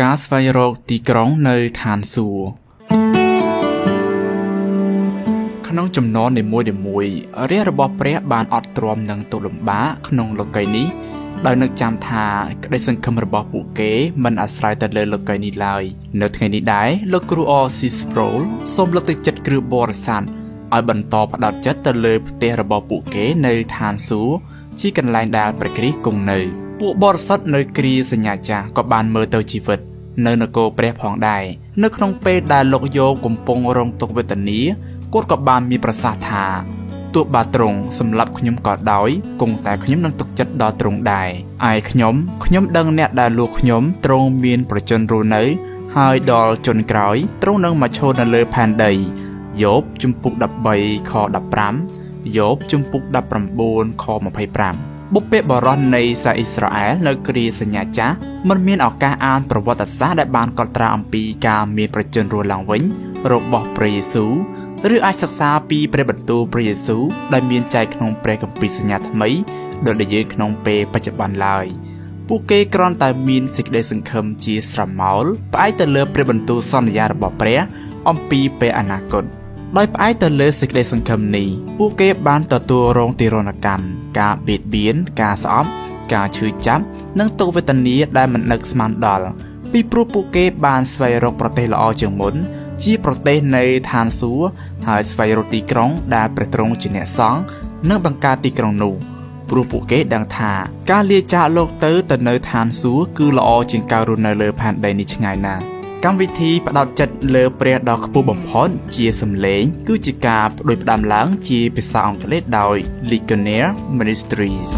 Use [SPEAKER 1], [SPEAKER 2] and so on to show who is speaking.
[SPEAKER 1] ការស្វែងរកទីក្រុងនៅឋានសួគ៌ក្នុងចំណននីមួយៗរាជរបស់ព្រះបានអត់ទ្រាំនឹងទុក្ខលំបាកក្នុងលោកីយ៍នេះដោយនឹកចាំថាក្តីសង្ឃឹមរបស់ពួកគេមិនអាស្រ័យទៅលើលោកីយ៍នេះឡើយនៅថ្ងៃនេះដែរលោកគ្រូអស៊ីស្ប្រូលសូមលើកទឹកចិត្តគ្រូបរិស័ទឲ្យបន្តផ្ដោតចិត្តទៅលើផ្ទះរបស់ពួកគេនៅឋានសួគ៌ជាកន្លែងដែលព្រះគ្រីស្ទគង់នៅ ពួកបរិស័ទនៅគ្រាសញ្ញាចាស់ក៏បានមើលទៅជីវិត នៅនគរព្រះផងដែរនៅក្នុងពេលដែលលោកយោបកំពុងរងទុក្ខវេទនាគាត់ក៏បានមានប្រសាសន៍ថាទោះបាទត្រង់សម្រាប់ខ្ញុំក៏ដោយគង់តែខ្ញុំនឹងទុកចិត្តដល់ត្រង់ដែរឯខ្ញុំខ្ញុំដឹងអ្នកដែលលួខ្ញុំត្រង់មានប្រជជនរស់នៅហើយដល់ជន់ក្រោយត្រង់នឹងមកឈរនៅលើផែនដីយោបជំពូក13ខ15យោបជំពូក19ខ25 បុព្វបុរសនៃសាអ៊ីស្រាអែលនៅគ្រាសញ្ញាចាស់មិនមានឱកាសអានប្រវត្តិសាស្ត្រដែលបានកត់ត្រាអំពីការមានប្រជជនរស់ឡើងវិញរបស់ព្រះយេស៊ូវឬអាចសិក្សាពីព្រះបន្ទូលព្រះយេស៊ូវដែលមានចែងក្នុងព្រះគម្ពីរសញ្ញាថ្មីដូចដែលយើងក្នុងពេលបច្ចុប្បន្នឡើយពួកគេគ្រាន់តែមានសេចក្តីសង្ឃឹមជាស្រមោលផ្អែកទៅលើព្រះបន្ទូលសន្យារបស់ព្រះអំពីពេលអនាគតដោយផ្អែកទៅលើសេចក្តីសង្ឃឹមនេះពួកគេបានទទួលរងទារុណកម្ម ការបៀតបៀនការស្អប់ការឈឺចាប់និងទុក្ខវេទនាដែលមិននឹកស្មានដល់ពីព្រោះពួកគេបានស្វែងរកប្រទេសល្អជាងមុន ជាប្រទេសនៃឋានសួគ៌ហើយស្វែងរកទីក្រុងដែលព្រះទ្រង់ជាអ្នកសង់និងបង្កើតទីក្រុងនោះព្រោះពួកគេដឹងថាការលាចាកលោកទៅទៅនៅឋានសួគ៌គឺល្អជាងការរស់នៅលើផែនដីនេះឆ្ងាយណាស់ កម្មវិធីផ្ដោតចិត្តលើព្រះដ៏ខ្ពស់បំផុតជាសម្លេង គឺជាការផ្ដួចផ្ដើមឡើងជាភាសាអង់គ្លេសដោយ Ligonier Ministries